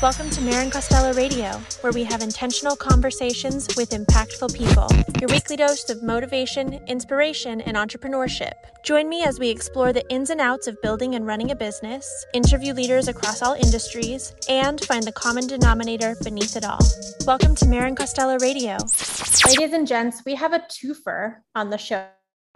Welcome to Marin Costello Radio, where we have intentional conversations with impactful people. Your weekly dose of motivation, inspiration, and entrepreneurship. Join me as we explore the ins and outs of building and running a business, interview leaders across all industries, and find the common denominator beneath it all. Welcome to Marin Costello Radio. Ladies and gents, we have a twofer on the show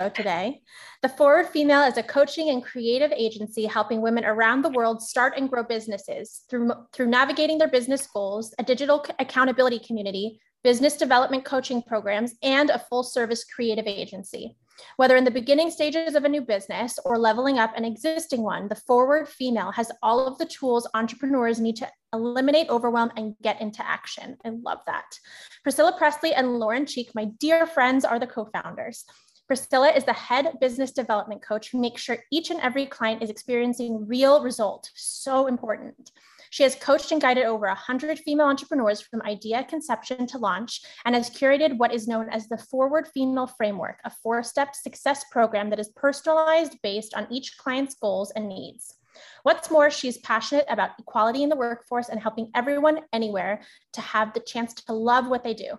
today. The Forward Female is a coaching and creative agency helping women around the world start and grow businesses through, through navigating their business goals, a digital accountability community, business development coaching programs, and a full service creative agency. Whether in the beginning stages of a new business or leveling up an existing one, the Forward Female has all of the tools entrepreneurs need to eliminate overwhelm and get into action. I love that. Priscilla Presley and Lauren Cheek, my dear friends, are the co founders. Priscilla is the head business development coach who makes sure each and every client is experiencing real results. So important. She has coached and guided over 100 female entrepreneurs from idea conception to launch and has curated what is known as the Forward Female Framework, a four step success program that is personalized based on each client's goals and needs. What's more, she's passionate about equality in the workforce and helping everyone anywhere to have the chance to love what they do.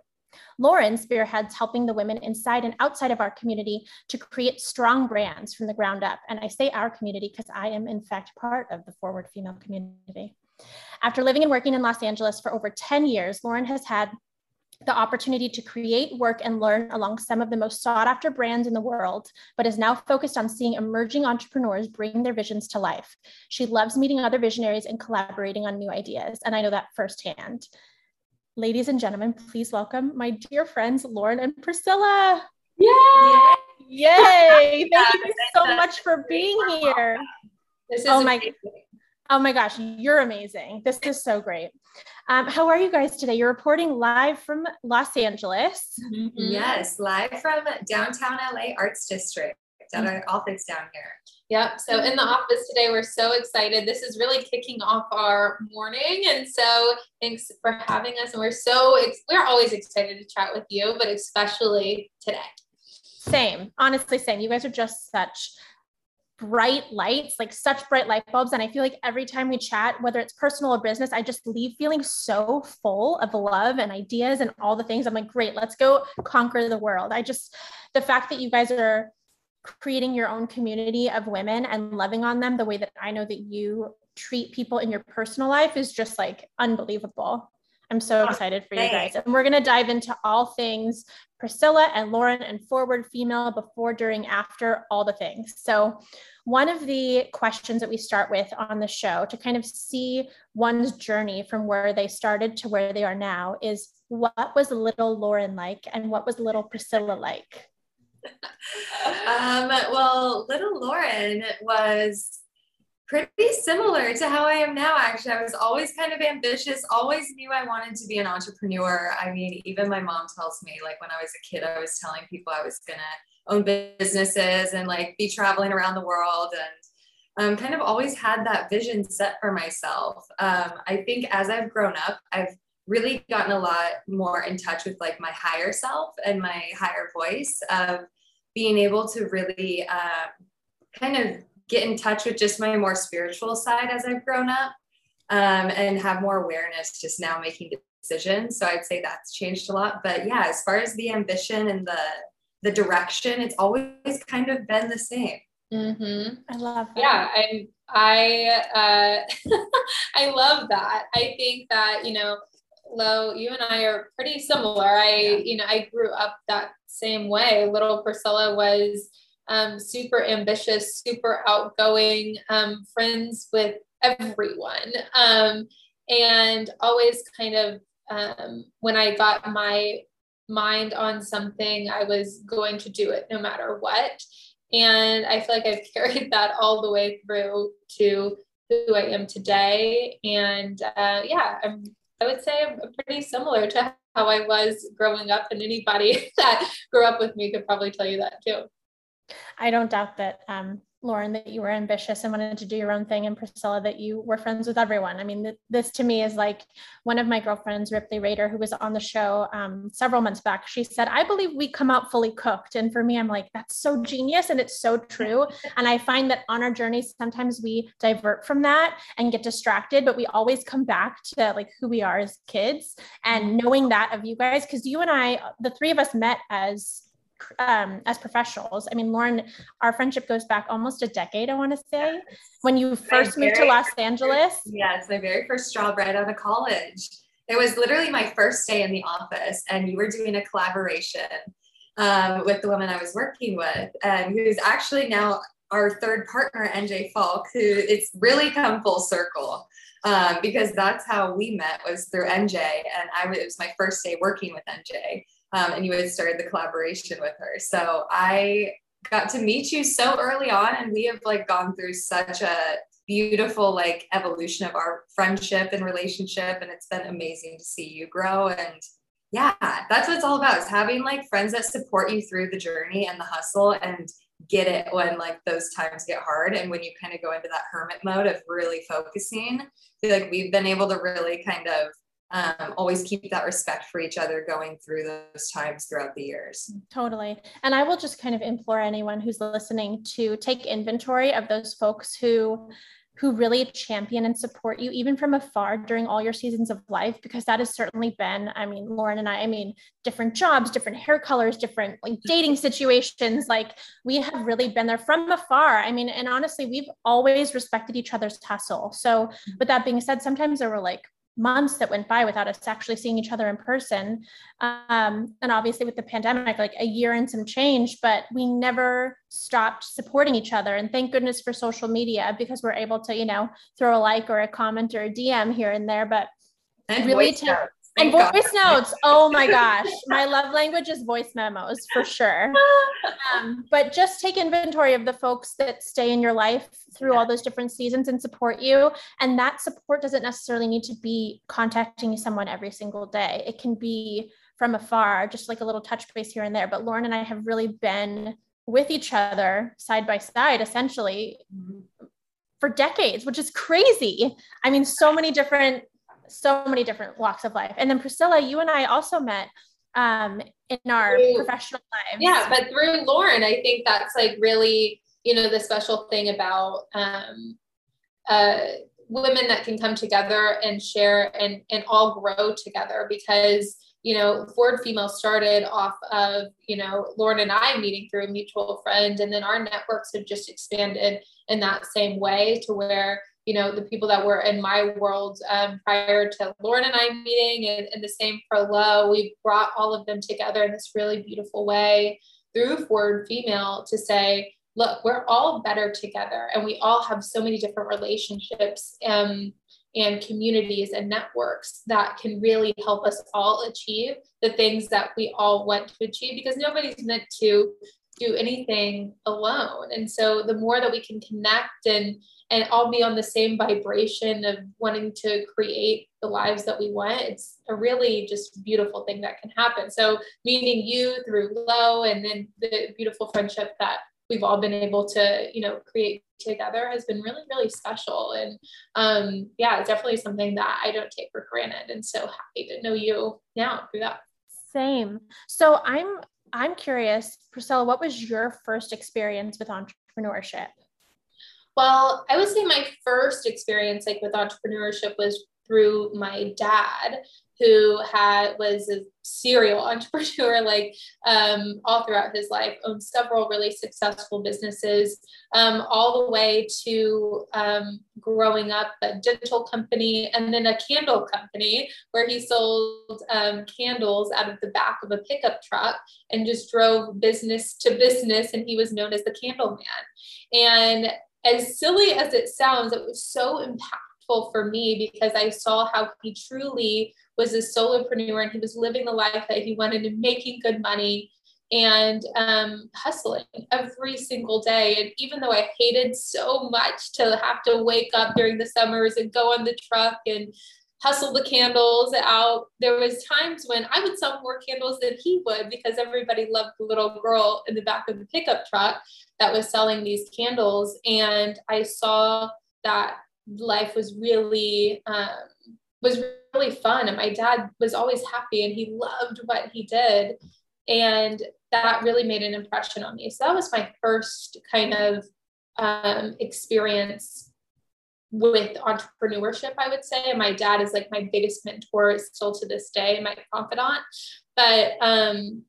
Lauren spearheads helping the women inside and outside of our community to create strong brands from the ground up. And I say our community because I am, in fact, part of the Forward Female community. After living and working in Los Angeles for over 10 years, Lauren has had the opportunity to create, work, and learn along some of the most sought after brands in the world, but is now focused on seeing emerging entrepreneurs bring their visions to life. She loves meeting other visionaries and collaborating on new ideas, and I know that firsthand. Ladies and gentlemen, please welcome my dear friends, Lauren and Priscilla. Yay! Yay! Thank you so much for being here. This is oh my, oh my gosh, you're amazing. This is so great. Um, how are you guys today? You're reporting live from Los Angeles. Mm-hmm. Yes, live from downtown LA Arts District at our office down here. Yep. So in the office today, we're so excited. This is really kicking off our morning. And so thanks for having us. And we're so, ex- we're always excited to chat with you, but especially today. Same, honestly, same. You guys are just such bright lights, like such bright light bulbs. And I feel like every time we chat, whether it's personal or business, I just leave feeling so full of love and ideas and all the things. I'm like, great, let's go conquer the world. I just, the fact that you guys are creating your own community of women and loving on them the way that I know that you treat people in your personal life is just like unbelievable. I'm so excited for you guys. And we're going to dive into all things Priscilla and Lauren and forward female before, during, after, all the things. So, one of the questions that we start with on the show to kind of see one's journey from where they started to where they are now is what was little Lauren like and what was little Priscilla like? um, well, little Lauren was pretty similar to how I am now, actually. I was always kind of ambitious, always knew I wanted to be an entrepreneur. I mean, even my mom tells me, like, when I was a kid, I was telling people I was going to own businesses and like be traveling around the world and um, kind of always had that vision set for myself. Um, I think as I've grown up, I've really gotten a lot more in touch with like my higher self and my higher voice of being able to really uh, kind of get in touch with just my more spiritual side as I've grown up um, and have more awareness just now making decisions. So I'd say that's changed a lot. But yeah, as far as the ambition and the the direction, it's always kind of been the same. Mm-hmm. I love that. Yeah, I'm. I uh, I love that. I think that you know Lo, you and I are pretty similar. I, yeah. you know, I grew up that same way. Little Priscilla was um, super ambitious, super outgoing, um, friends with everyone, um, and always kind of um, when I got my mind on something, I was going to do it no matter what. And I feel like I've carried that all the way through to who I am today. And uh, yeah, I'm I would say I'm pretty similar to how I was growing up, and anybody that grew up with me could probably tell you that too. I don't doubt that um, Lauren, that you were ambitious and wanted to do your own thing, and Priscilla, that you were friends with everyone. I mean, th- this to me is like one of my girlfriends, Ripley Rader, who was on the show um, several months back. She said, I believe we come out fully cooked. And for me, I'm like, that's so genius and it's so true. and I find that on our journeys, sometimes we divert from that and get distracted, but we always come back to like who we are as kids and knowing that of you guys. Cause you and I, the three of us met as um, as professionals. I mean, Lauren, our friendship goes back almost a decade, I want to say, when you first moved to Los Angeles. Yes, my very first job right out of college. It was literally my first day in the office, and you were doing a collaboration um, with the woman I was working with, and who's actually now our third partner, NJ Falk, who it's really come full circle. Um, because that's how we met was through NJ, and I was, it was my first day working with NJ um, and you had started the collaboration with her. So I got to meet you so early on, and we have like gone through such a beautiful like evolution of our friendship and relationship, and it's been amazing to see you grow and yeah that's what it's all about is having like friends that support you through the journey and the hustle and get it when like those times get hard and when you kind of go into that hermit mode of really focusing I feel like we've been able to really kind of um, always keep that respect for each other going through those times throughout the years. Totally. And I will just kind of implore anyone who's listening to take inventory of those folks who who really champion and support you even from afar during all your seasons of life because that has certainly been i mean lauren and i i mean different jobs different hair colors different like dating situations like we have really been there from afar i mean and honestly we've always respected each other's hustle so with that being said sometimes there were like months that went by without us actually seeing each other in person. Um, and obviously, with the pandemic, like a year and some change, but we never stopped supporting each other. And thank goodness for social media because we're able to, you know, throw a like or a comment or a DM here and there. But and really to, and voice notes. Oh my gosh. My love language is voice memos for sure. Um, but just take inventory of the folks that stay in your life through all those different seasons and support you. And that support doesn't necessarily need to be contacting someone every single day, it can be from afar, just like a little touch base here and there. But Lauren and I have really been with each other side by side, essentially. Mm-hmm. For decades, which is crazy. I mean, so many different so many different walks of life. And then Priscilla, you and I also met um, in our through, professional lives. Yeah, but through Lauren, I think that's like really, you know, the special thing about um, uh, women that can come together and share and and all grow together because you know Forward Female started off of you know Lauren and I meeting through a mutual friend, and then our networks have just expanded in that same way to where you know, the people that were in my world um, prior to Lauren and I meeting, and, and the same for Lo. We brought all of them together in this really beautiful way through Forward Female to say, look, we're all better together, and we all have so many different relationships um, and communities and networks that can really help us all achieve the things that we all want to achieve because nobody's meant to do anything alone. And so the more that we can connect and and all be on the same vibration of wanting to create the lives that we want, it's a really just beautiful thing that can happen. So meeting you through Lo and then the beautiful friendship that we've all been able to, you know, create together has been really, really special. And um, yeah, it's definitely something that I don't take for granted. And so happy to know you now through that. Same. So I'm I'm curious, Priscilla, what was your first experience with entrepreneurship? Well, I would say my first experience like with entrepreneurship was through my dad who had was a serial entrepreneur like um, all throughout his life owned several really successful businesses um, all the way to um, growing up a dental company and then a candle company where he sold um, candles out of the back of a pickup truck and just drove business to business and he was known as the candle man and as silly as it sounds it was so impactful for me because i saw how he truly was a solopreneur and he was living the life that he wanted and making good money and um, hustling every single day. And even though I hated so much to have to wake up during the summers and go on the truck and hustle the candles out. There was times when I would sell more candles than he would because everybody loved the little girl in the back of the pickup truck that was selling these candles. And I saw that life was really um, was really fun. And my dad was always happy and he loved what he did. And that really made an impression on me. So that was my first kind of um, experience with entrepreneurship i would say. And my dad is like my biggest mentor still to this day my confidant. But um,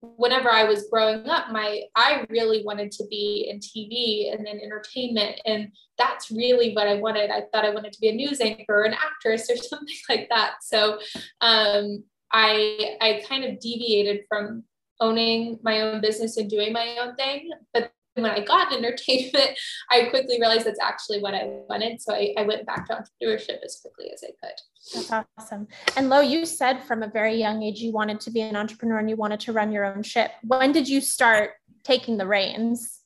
whenever I was growing up, my I really wanted to be in TV and then entertainment, and that's really what I wanted. I thought I wanted to be a news anchor, or an actress, or something like that. So um, I I kind of deviated from owning my own business and doing my own thing, but when I got entertainment, I quickly realized that's actually what I wanted. So I, I went back to entrepreneurship as quickly as I could. That's awesome. And Lo, you said from a very young age you wanted to be an entrepreneur and you wanted to run your own ship. When did you start taking the reins?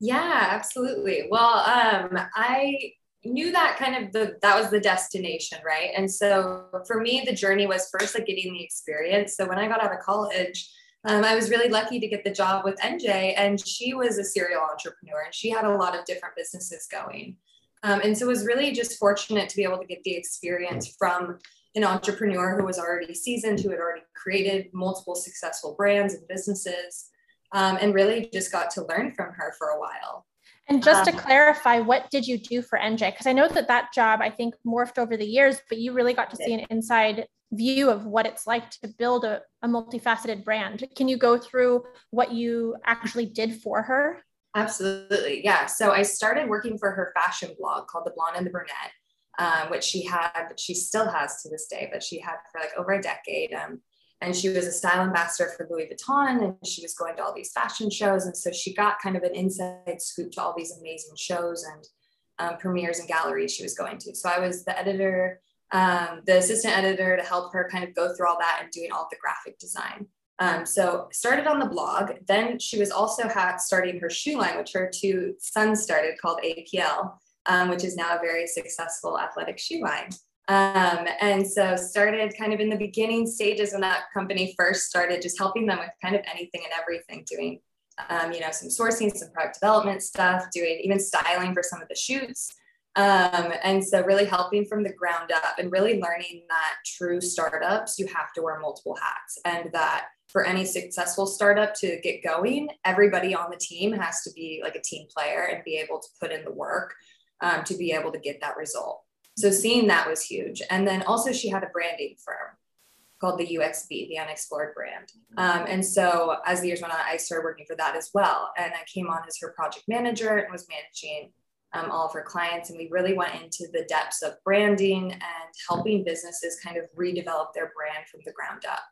Yeah, absolutely. Well, um, I knew that kind of the that was the destination, right? And so for me, the journey was first like getting the experience. So when I got out of college, um, I was really lucky to get the job with NJ, and she was a serial entrepreneur and she had a lot of different businesses going. Um, and so it was really just fortunate to be able to get the experience from an entrepreneur who was already seasoned, who had already created multiple successful brands and businesses, um, and really just got to learn from her for a while. And just to um, clarify, what did you do for NJ? Because I know that that job, I think, morphed over the years, but you really got to see an inside view of what it's like to build a, a multifaceted brand. Can you go through what you actually did for her? Absolutely. Yeah. So I started working for her fashion blog called The Blonde and the Brunette, um, which she had, she still has to this day, but she had for like over a decade. Um, and she was a style ambassador for Louis Vuitton and she was going to all these fashion shows. And so she got kind of an inside scoop to all these amazing shows and um, premieres and galleries she was going to. So I was the editor um, the assistant editor to help her kind of go through all that and doing all the graphic design. Um, so started on the blog. Then she was also starting her shoe line, which her two sons started called APL, um, which is now a very successful athletic shoe line. Um, and so started kind of in the beginning stages when that company first started, just helping them with kind of anything and everything, doing um, you know some sourcing, some product development stuff, doing even styling for some of the shoots. Um, and so really helping from the ground up and really learning that true startups, you have to wear multiple hats and that for any successful startup to get going, everybody on the team has to be like a team player and be able to put in the work um, to be able to get that result. So seeing that was huge. And then also she had a branding firm called the UXB, the Unexplored brand. Um, and so as the years went on, I started working for that as well. And I came on as her project manager and was managing um, all of her clients. And we really went into the depths of branding and helping businesses kind of redevelop their brand from the ground up.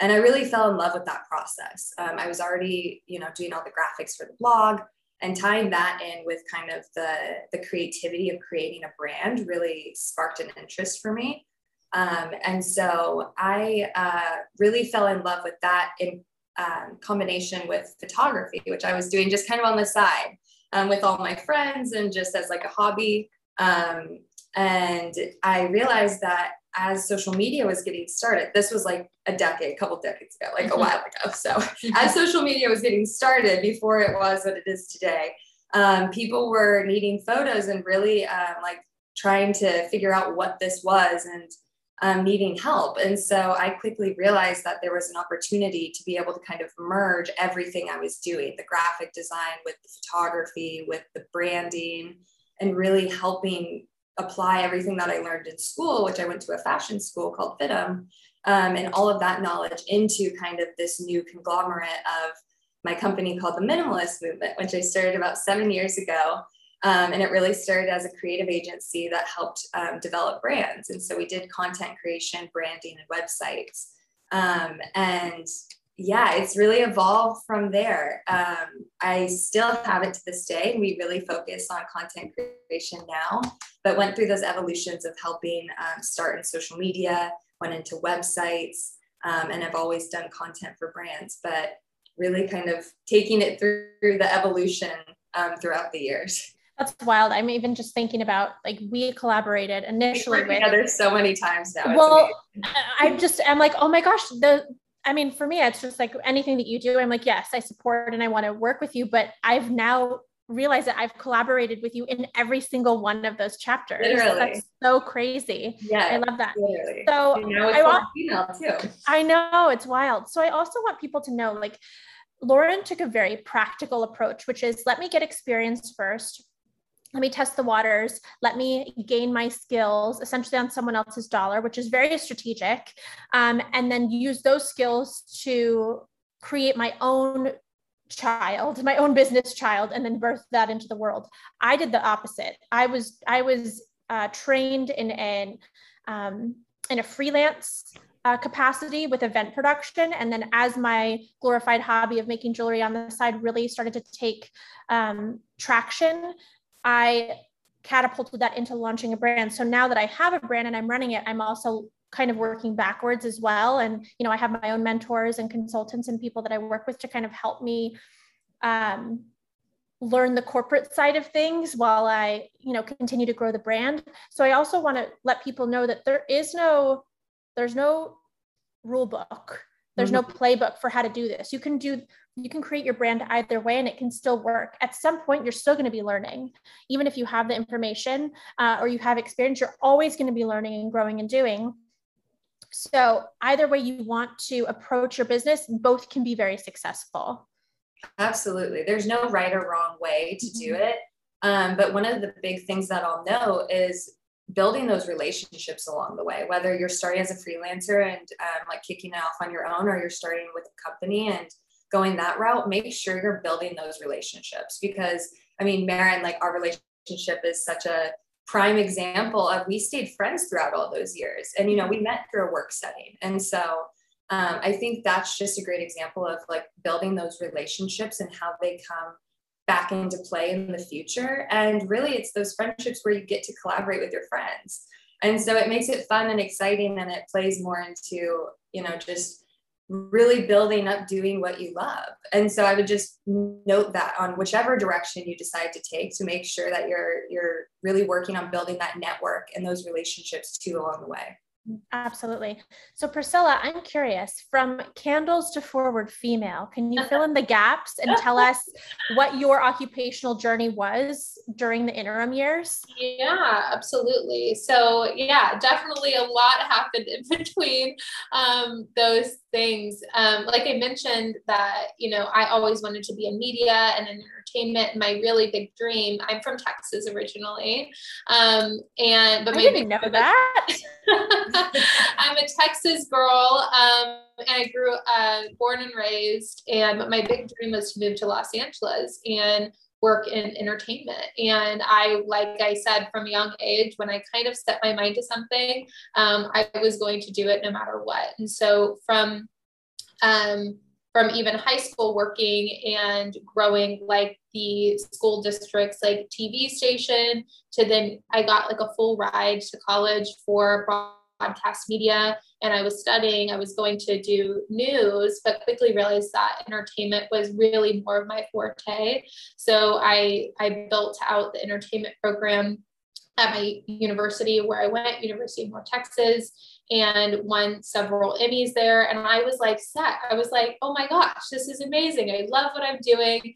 And I really fell in love with that process. Um, I was already, you know, doing all the graphics for the blog and tying that in with kind of the, the creativity of creating a brand really sparked an interest for me. Um, and so I uh, really fell in love with that in um, combination with photography, which I was doing just kind of on the side um, with all my friends and just as like a hobby. Um, and I realized that as social media was getting started, this was like a decade, a couple decades ago, like mm-hmm. a while ago. So as social media was getting started before it was what it is today, um, people were needing photos and really um, like trying to figure out what this was and um, needing help. And so I quickly realized that there was an opportunity to be able to kind of merge everything I was doing the graphic design with the photography, with the branding, and really helping apply everything that I learned in school, which I went to a fashion school called FIDM, um, and all of that knowledge into kind of this new conglomerate of my company called the Minimalist Movement, which I started about seven years ago. Um, and it really started as a creative agency that helped um, develop brands. And so we did content creation, branding, and websites. Um, and yeah, it's really evolved from there. Um, I still have it to this day, we really focus on content creation now, but went through those evolutions of helping um, start in social media, went into websites, um, and I've always done content for brands, but really kind of taking it through the evolution throughout the years. That's wild. I'm even just thinking about like we collaborated initially with together so many times now. Well, I'm uh, just I'm like, oh my gosh, the I mean, for me, it's just like anything that you do. I'm like, yes, I support and I want to work with you, but I've now realized that I've collaborated with you in every single one of those chapters. Literally. That's so crazy. Yeah. I love that. Literally. So I, want, too. I know it's wild. So I also want people to know like Lauren took a very practical approach, which is let me get experience first let me test the waters. Let me gain my skills essentially on someone else's dollar which is very strategic. Um, and then use those skills to create my own child my own business child and then birth that into the world. I did the opposite. I was i was uh, trained in an um, in a freelance uh, capacity with event production. And then as my glorified hobby of making jewelry on the side really started to take um, traction, I catapulted that into launching a brand. So now that I have a brand and I'm running it, I'm also kind of working backwards as well. And, you know, I have my own mentors and consultants and people that I work with to kind of help me um, learn the corporate side of things while I, you know, continue to grow the brand. So I also want to let people know that there is no, there's no rule book. There's mm-hmm. no playbook for how to do this. You can do you can create your brand either way and it can still work. At some point, you're still going to be learning. Even if you have the information uh, or you have experience, you're always going to be learning and growing and doing. So, either way you want to approach your business, both can be very successful. Absolutely. There's no right or wrong way to do mm-hmm. it. Um, but one of the big things that I'll know is building those relationships along the way, whether you're starting as a freelancer and um, like kicking it off on your own, or you're starting with a company and going that route, make sure you're building those relationships because I mean, Maren, like our relationship is such a prime example of we stayed friends throughout all those years. And, you know, we met through a work setting. And so um, I think that's just a great example of like building those relationships and how they come back into play in the future. And really, it's those friendships where you get to collaborate with your friends. And so it makes it fun and exciting and it plays more into, you know, just really building up doing what you love. And so I would just note that on whichever direction you decide to take to make sure that you're you're really working on building that network and those relationships too along the way. Absolutely. So, Priscilla, I'm curious from candles to forward female, can you fill in the gaps and tell us what your occupational journey was during the interim years? Yeah, absolutely. So, yeah, definitely a lot happened in between um, those things. Um, like I mentioned, that, you know, I always wanted to be in media and in entertainment. My really big dream, I'm from Texas originally. Um, and, but I didn't know that. I'm a Texas girl. Um, and I grew uh, born and raised, and my big dream was to move to Los Angeles and work in entertainment. And I, like I said, from a young age, when I kind of set my mind to something, um, I was going to do it no matter what. And so from um, from even high school working and growing like the school district's like TV station to then I got like a full ride to college for broadcast media and I was studying, I was going to do news, but quickly realized that entertainment was really more of my forte. So I, I built out the entertainment program at my university where I went, University of North Texas, and won several Emmys there. And I was like set. I was like, oh my gosh, this is amazing. I love what I'm doing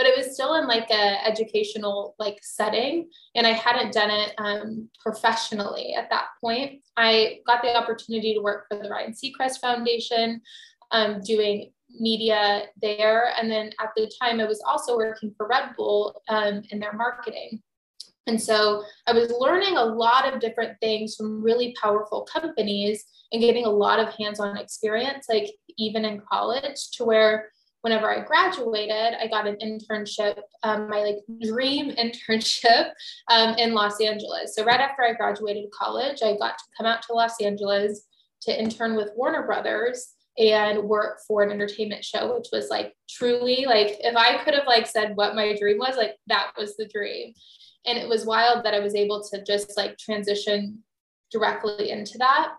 but it was still in like a educational like setting and i hadn't done it um, professionally at that point i got the opportunity to work for the ryan seacrest foundation um, doing media there and then at the time i was also working for red bull um, in their marketing and so i was learning a lot of different things from really powerful companies and getting a lot of hands-on experience like even in college to where whenever I graduated, I got an internship, um, my like dream internship um, in Los Angeles. So right after I graduated college, I got to come out to Los Angeles to intern with Warner Brothers and work for an entertainment show, which was like truly like if I could have like said what my dream was, like that was the dream. And it was wild that I was able to just like transition directly into that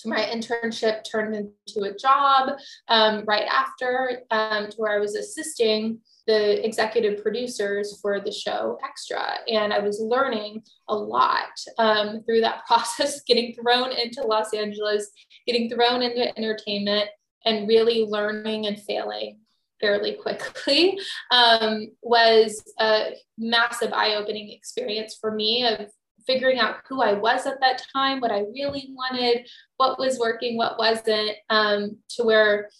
To my internship turned into a job um, right after um, to where I was assisting the executive producers for the show Extra. And I was learning a lot um, through that process, getting thrown into Los Angeles, getting thrown into entertainment, and really learning and failing fairly quickly um, was a massive eye-opening experience for me of figuring out who I was at that time, what I really wanted, what was working, what wasn't, um, to where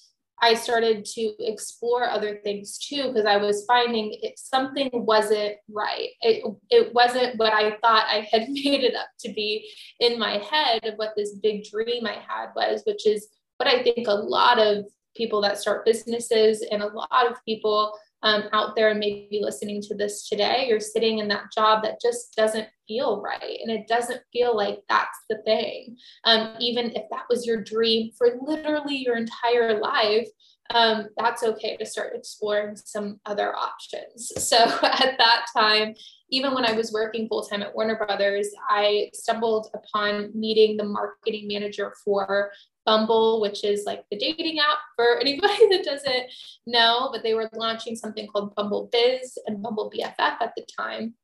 I started to explore other things too, because I was finding it, something wasn't right. It, it wasn't what I thought I had made it up to be in my head of what this big dream I had was, which is what I think a lot of people that start businesses and a lot of people um, out there and maybe listening to this today, you're sitting in that job that just doesn't feel right. And it doesn't feel like that's the thing. Um, even if that was your dream for literally your entire life, um, that's okay to start exploring some other options. So at that time, even when I was working full time at Warner Brothers, I stumbled upon meeting the marketing manager for Bumble, which is like the dating app for anybody that doesn't know, but they were launching something called Bumble Biz and Bumble BFF at the time.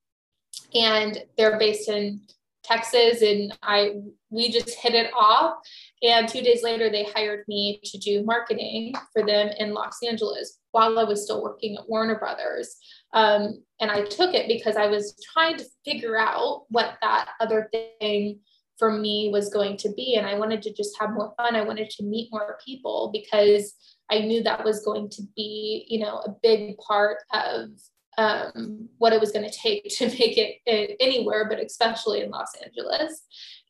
And they're based in Texas and I we just hit it off and 2 days later they hired me to do marketing for them in Los Angeles while I was still working at Warner Brothers. Um, and I took it because I was trying to figure out what that other thing for me was going to be. And I wanted to just have more fun. I wanted to meet more people because I knew that was going to be, you know, a big part of um, what it was going to take to make it anywhere, but especially in Los Angeles.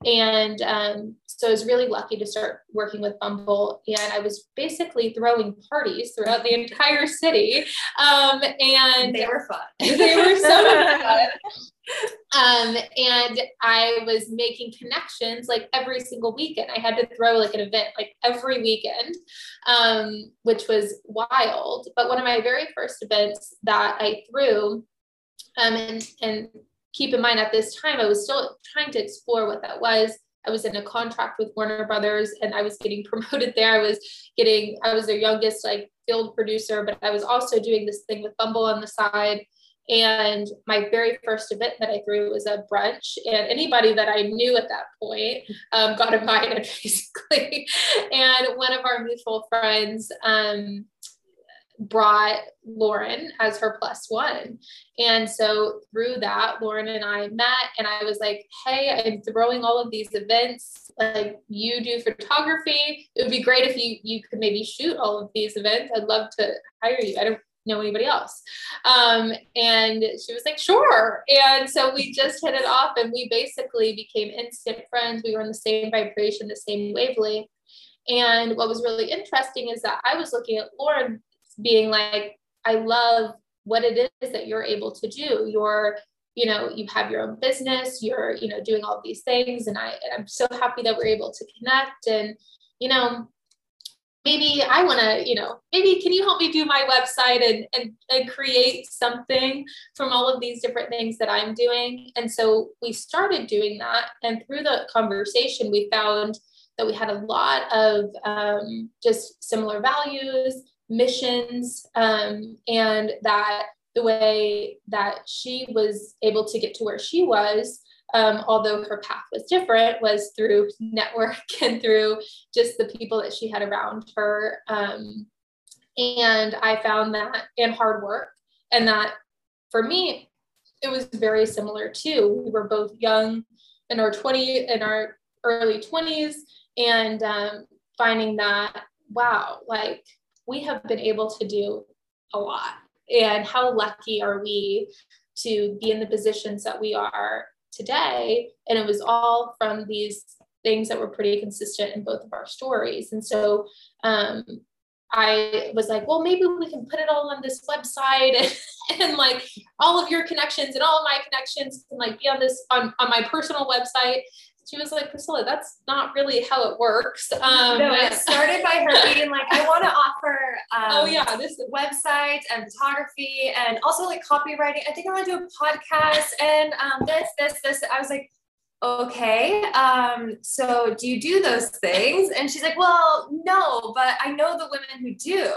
And um, so I was really lucky to start working with Bumble. And I was basically throwing parties throughout the entire city. Um, and they were fun. they were so fun. Um, and I was making connections like every single weekend. I had to throw like an event like every weekend, um, which was wild. But one of my very first events that I threw, um, and, and keep in mind at this time, I was still trying to explore what that was. I was in a contract with Warner Brothers and I was getting promoted there. I was getting, I was their youngest like field producer, but I was also doing this thing with Bumble on the side. And my very first event that I threw was a brunch, and anybody that I knew at that point um, got invited, basically. and one of our mutual friends um, brought Lauren as her plus one. And so through that, Lauren and I met, and I was like, Hey, I'm throwing all of these events. Like you do photography. It would be great if you you could maybe shoot all of these events. I'd love to hire you. I don't know anybody else. Um, and she was like, Sure. And so we just hit it off and we basically became instant friends. We were in the same vibration, the same wavelength. And what was really interesting is that I was looking at Lauren being like, I love what it is that you're able to do. You're, you know, you have your own business, you're, you know, doing all these things. And I, and I'm so happy that we're able to connect. And, you know, maybe I want to, you know, maybe can you help me do my website and, and, and create something from all of these different things that I'm doing? And so we started doing that. And through the conversation, we found that we had a lot of um, just similar values, missions um, and that the way that she was able to get to where she was um, although her path was different was through network and through just the people that she had around her. Um, and i found that in hard work and that for me it was very similar too. We were both young in our 20 in our early 20s and um, finding that wow like we have been able to do a lot. And how lucky are we to be in the positions that we are today? And it was all from these things that were pretty consistent in both of our stories. And so um, I was like, well, maybe we can put it all on this website and, and, like all of your connections and all of my connections can like be on this on, on my personal website she was like, Priscilla, that's not really how it works. Um, no, it started by her being like, I want to offer. Um, oh yeah, this website and photography and also like copywriting. I think I want to do a podcast and um, this, this, this. I was like, okay, um, so do you do those things? And she's like, well, no, but I know the women who do.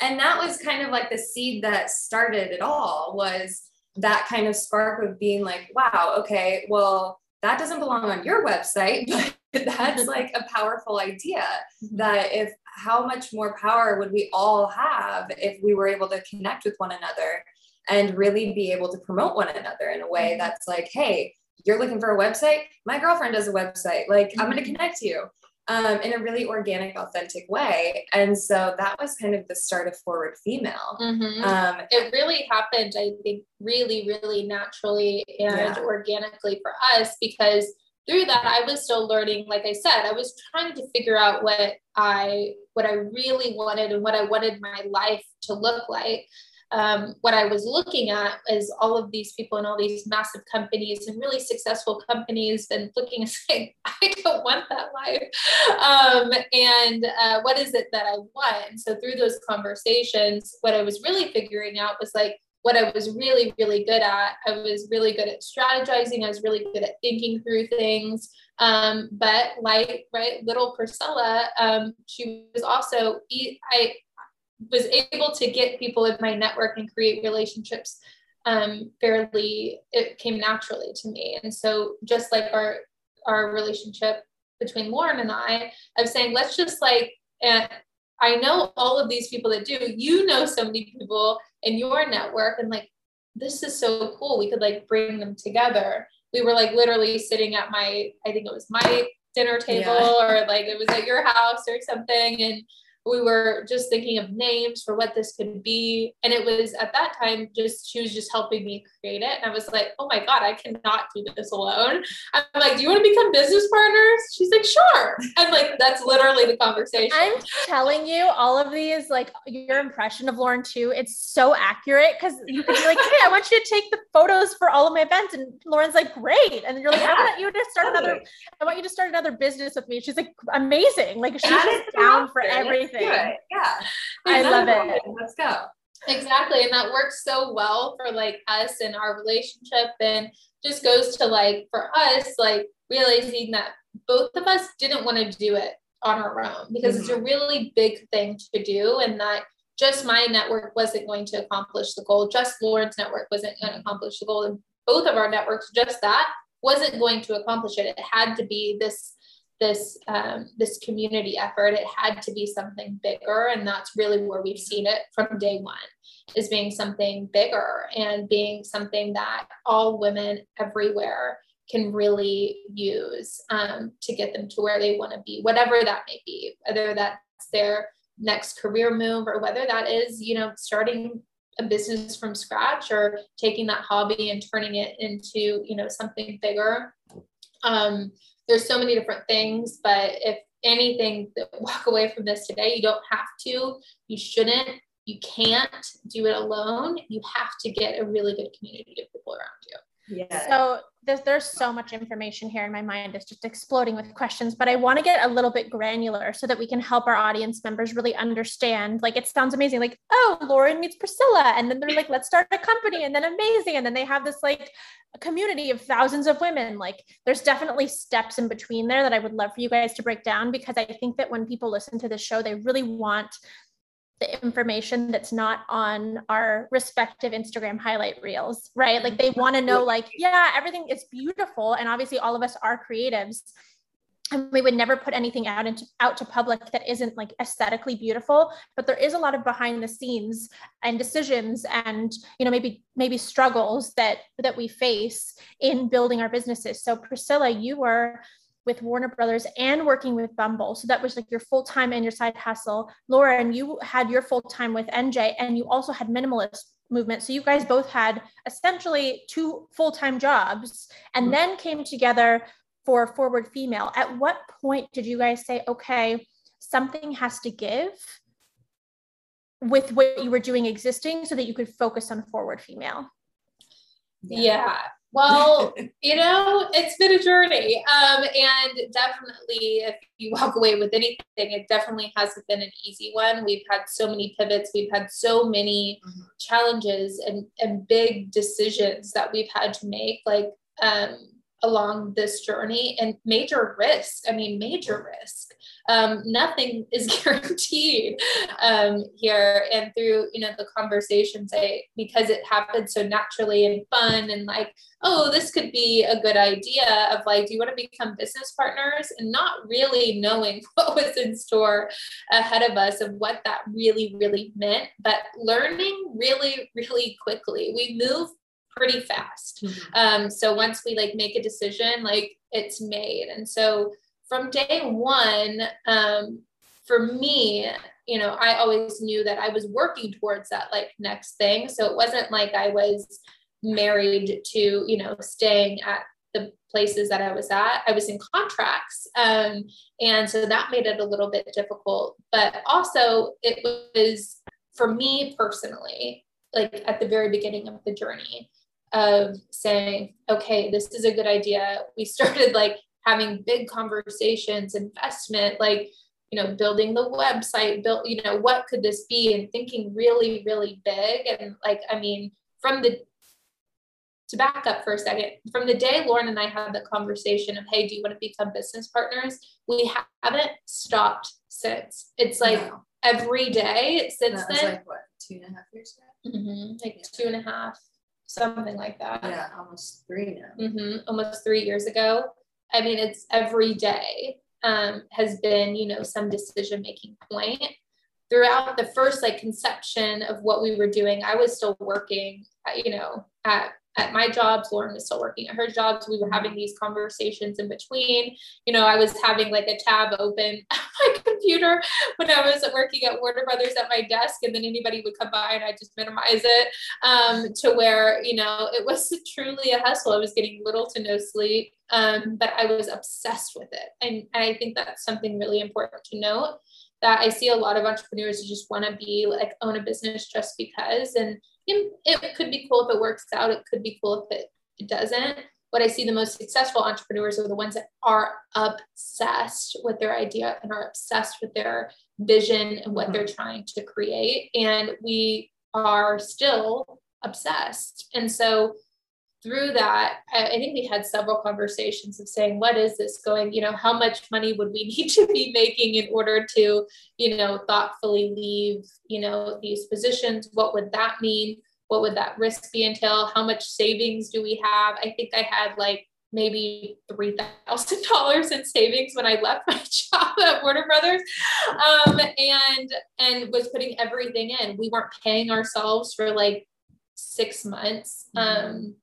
and that was kind of like the seed that started it all was that kind of spark of being like, wow, okay, well, that doesn't belong on your website, but that's like a powerful idea mm-hmm. that if how much more power would we all have if we were able to connect with one another and really be able to promote one another in a way mm-hmm. that's like, hey, you're looking for a website? My girlfriend does a website. Like, I'm going to mm-hmm. connect you um, in a really organic, authentic way. And so that was kind of the start of Forward Female. Mm-hmm. Um, it really happened, I think, really, really naturally and yeah. organically for us because through that i was still learning like i said i was trying to figure out what i what i really wanted and what i wanted my life to look like um, what I was looking at is all of these people and all these massive companies and really successful companies and looking and saying, I don't want that life. Um, and uh, what is it that I want? And so through those conversations, what I was really figuring out was like, what I was really, really good at. I was really good at strategizing. I was really good at thinking through things. Um, but like, right, little Priscilla, um, she was also, I, was able to get people in my network and create relationships um, fairly it came naturally to me. And so just like our our relationship between lauren and i of saying let's just like and i know all of these people that do. You know so many people in your network and like this is so cool. We could like bring them together. We were like literally sitting at my i think it was my dinner table yeah. or like it was at your house or something. And we were just thinking of names for what this could be. And it was at that time, just she was just helping me create it. And I was like, oh my God, I cannot do this alone. I'm like, do you want to become business partners? She's like, sure. And like, that's literally the conversation. I'm telling you, all of these, like your impression of Lauren too, it's so accurate because you could be like, hey, I want you to take the photos for all of my events. And Lauren's like, great. And you're like, yeah, I want you to start another, I want you to start another business with me. She's like, amazing. Like she's down for everything everything. Yeah. I love it. Let's go. Exactly. And that works so well for like us and our relationship. And just goes to like for us, like realizing that both of us didn't want to do it on our own because mm-hmm. it's a mm-hmm. really big thing to do. And that just my network wasn't going to accomplish the goal. Just Lauren's network wasn't going to accomplish the goal. And both of our networks, just that wasn't going to accomplish it. It had to be this this um, this community effort it had to be something bigger and that's really where we've seen it from day one is being something bigger and being something that all women everywhere can really use um, to get them to where they want to be whatever that may be whether that's their next career move or whether that is you know starting a business from scratch or taking that hobby and turning it into you know something bigger. Um, there's so many different things, but if anything walk away from this today, you don't have to, you shouldn't, you can't do it alone. You have to get a really good community of people around you. Yeah. So there's, there's so much information here in my mind. It's just exploding with questions, but I want to get a little bit granular so that we can help our audience members really understand. Like it sounds amazing. Like, oh, Lauren meets Priscilla. And then they're like, let's start a company. And then amazing. And then they have this like community of thousands of women. Like there's definitely steps in between there that I would love for you guys to break down because I think that when people listen to this show, they really want the information that's not on our respective Instagram highlight reels, right? Like they want to know, like, yeah, everything is beautiful. And obviously, all of us are creatives. And we would never put anything out into out to public that isn't like aesthetically beautiful. But there is a lot of behind the scenes and decisions and you know maybe maybe struggles that that we face in building our businesses. So Priscilla, you were with Warner Brothers and working with Bumble. So that was like your full time and your side hustle. Lauren, you had your full time with NJ and you also had minimalist movement. So you guys both had essentially two full time jobs and mm-hmm. then came together for Forward Female. At what point did you guys say, okay, something has to give with what you were doing existing so that you could focus on Forward Female? Yeah. yeah. Well, you know, it's been a journey. Um, and definitely, if you walk away with anything, it definitely hasn't been an easy one. We've had so many pivots, we've had so many mm-hmm. challenges and, and big decisions that we've had to make. Like, um, along this journey and major risk. I mean, major risk. Um, nothing is guaranteed um, here. And through, you know, the conversations, I, because it happened so naturally and fun and like, oh, this could be a good idea of like, do you want to become business partners? And not really knowing what was in store ahead of us of what that really, really meant, but learning really, really quickly. We move pretty fast. Mm-hmm. Um, so once we like make a decision, like it's made. And so from day one, um, for me, you know, I always knew that I was working towards that like next thing. So it wasn't like I was married to, you know, staying at the places that I was at. I was in contracts. Um, and so that made it a little bit difficult. But also, it was for me personally, like at the very beginning of the journey, of saying, okay, this is a good idea. We started like having big conversations, investment, like, you know, building the website, built, you know, what could this be? And thinking really, really big. And like, I mean, from the to back up for a second, from the day Lauren and I had the conversation of, hey, do you want to become business partners? We haven't stopped since. It's like no. every day since then. Like what, two and a half years ago? Mm-hmm. Like yeah. two and a half something like that. Yeah, almost three now. Mm-hmm, almost three years ago. I mean, it's every day um, has been, you know, some decision making point. Throughout the first like conception of what we were doing, I was still working, you know, at at my jobs, Lauren was still working at her jobs. We were having these conversations in between. You know, I was having like a tab open on my computer when I was working at Warner Brothers at my desk, and then anybody would come by and I just minimize it um, to where, you know, it was truly a hustle. I was getting little to no sleep, um, but I was obsessed with it. And, and I think that's something really important to note that I see a lot of entrepreneurs who just want to be like own a business just because. And it could be cool if it works out. It could be cool if it, it doesn't. But I see the most successful entrepreneurs are the ones that are obsessed with their idea and are obsessed with their vision and what mm-hmm. they're trying to create. And we are still obsessed. And so through that, I, I, think we had several conversations of saying, what is this going? You know, how much money would we need to be making in order to, you know, thoughtfully leave, you know, these positions? What would that mean? What would that risk be entail? How much savings do we have? I think I had like maybe three thousand dollars in savings when I left my job at Warner Brothers, um, and and was putting everything in. We weren't paying ourselves for like six months. Mm-hmm. Um,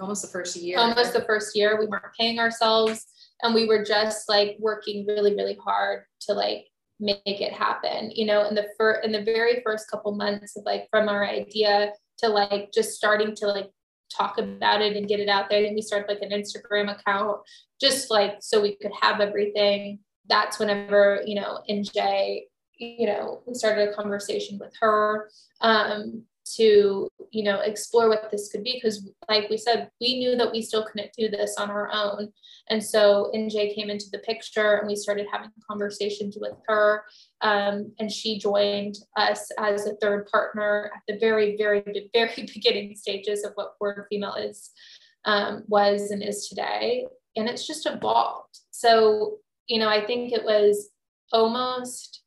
almost the first year. Almost the first year. We weren't paying ourselves and we were just like working really, really hard to like make it happen. You know, in the first in the very first couple months of like from our idea to like just starting to like talk about it and get it out there. And we started like an Instagram account just like so we could have everything. That's whenever, you know, NJ, you know, we started a conversation with her. Um, to you know explore what this could be because like we said we knew that we still couldn't do this on our own. And so nj came into the picture and we started having conversations with her um, and she joined us as a third partner at the very very very beginning stages of what forward female is um, was and is today. And it's just evolved. So you know i think it was almost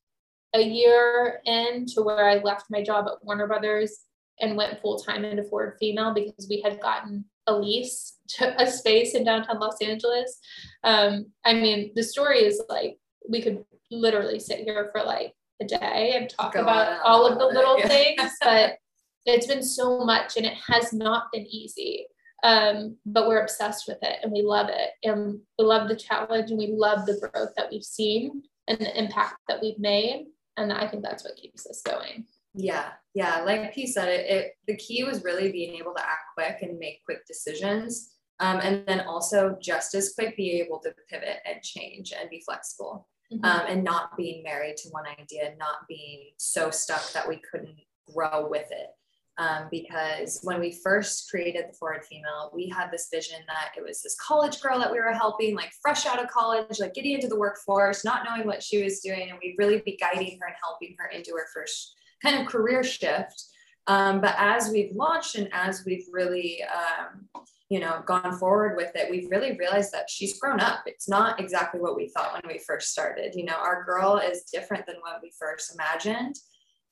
a year in to where I left my job at Warner Brothers and went full time into Forward Female because we had gotten a lease to a space in downtown Los Angeles. Um, I mean, the story is like we could literally sit here for like a day and talk Go about all of the little yeah. things, but it's been so much and it has not been easy. Um, but we're obsessed with it and we love it and we love the challenge and we love the growth that we've seen and the impact that we've made. And I think that's what keeps us going. Yeah, yeah. Like P said, it, it the key was really being able to act quick and make quick decisions. Um, and then also just as quick be able to pivot and change and be flexible mm-hmm. um, and not being married to one idea not being so stuck that we couldn't grow with it um, because when we first created the forward female we had this vision that it was this college girl that we were helping like fresh out of college like getting into the workforce not knowing what she was doing and we'd really be guiding her and helping her into her first kind of career shift. Um, but as we've launched and as we've really um, you know, gone forward with it, we've really realized that she's grown up. It's not exactly what we thought when we first started. You know, our girl is different than what we first imagined.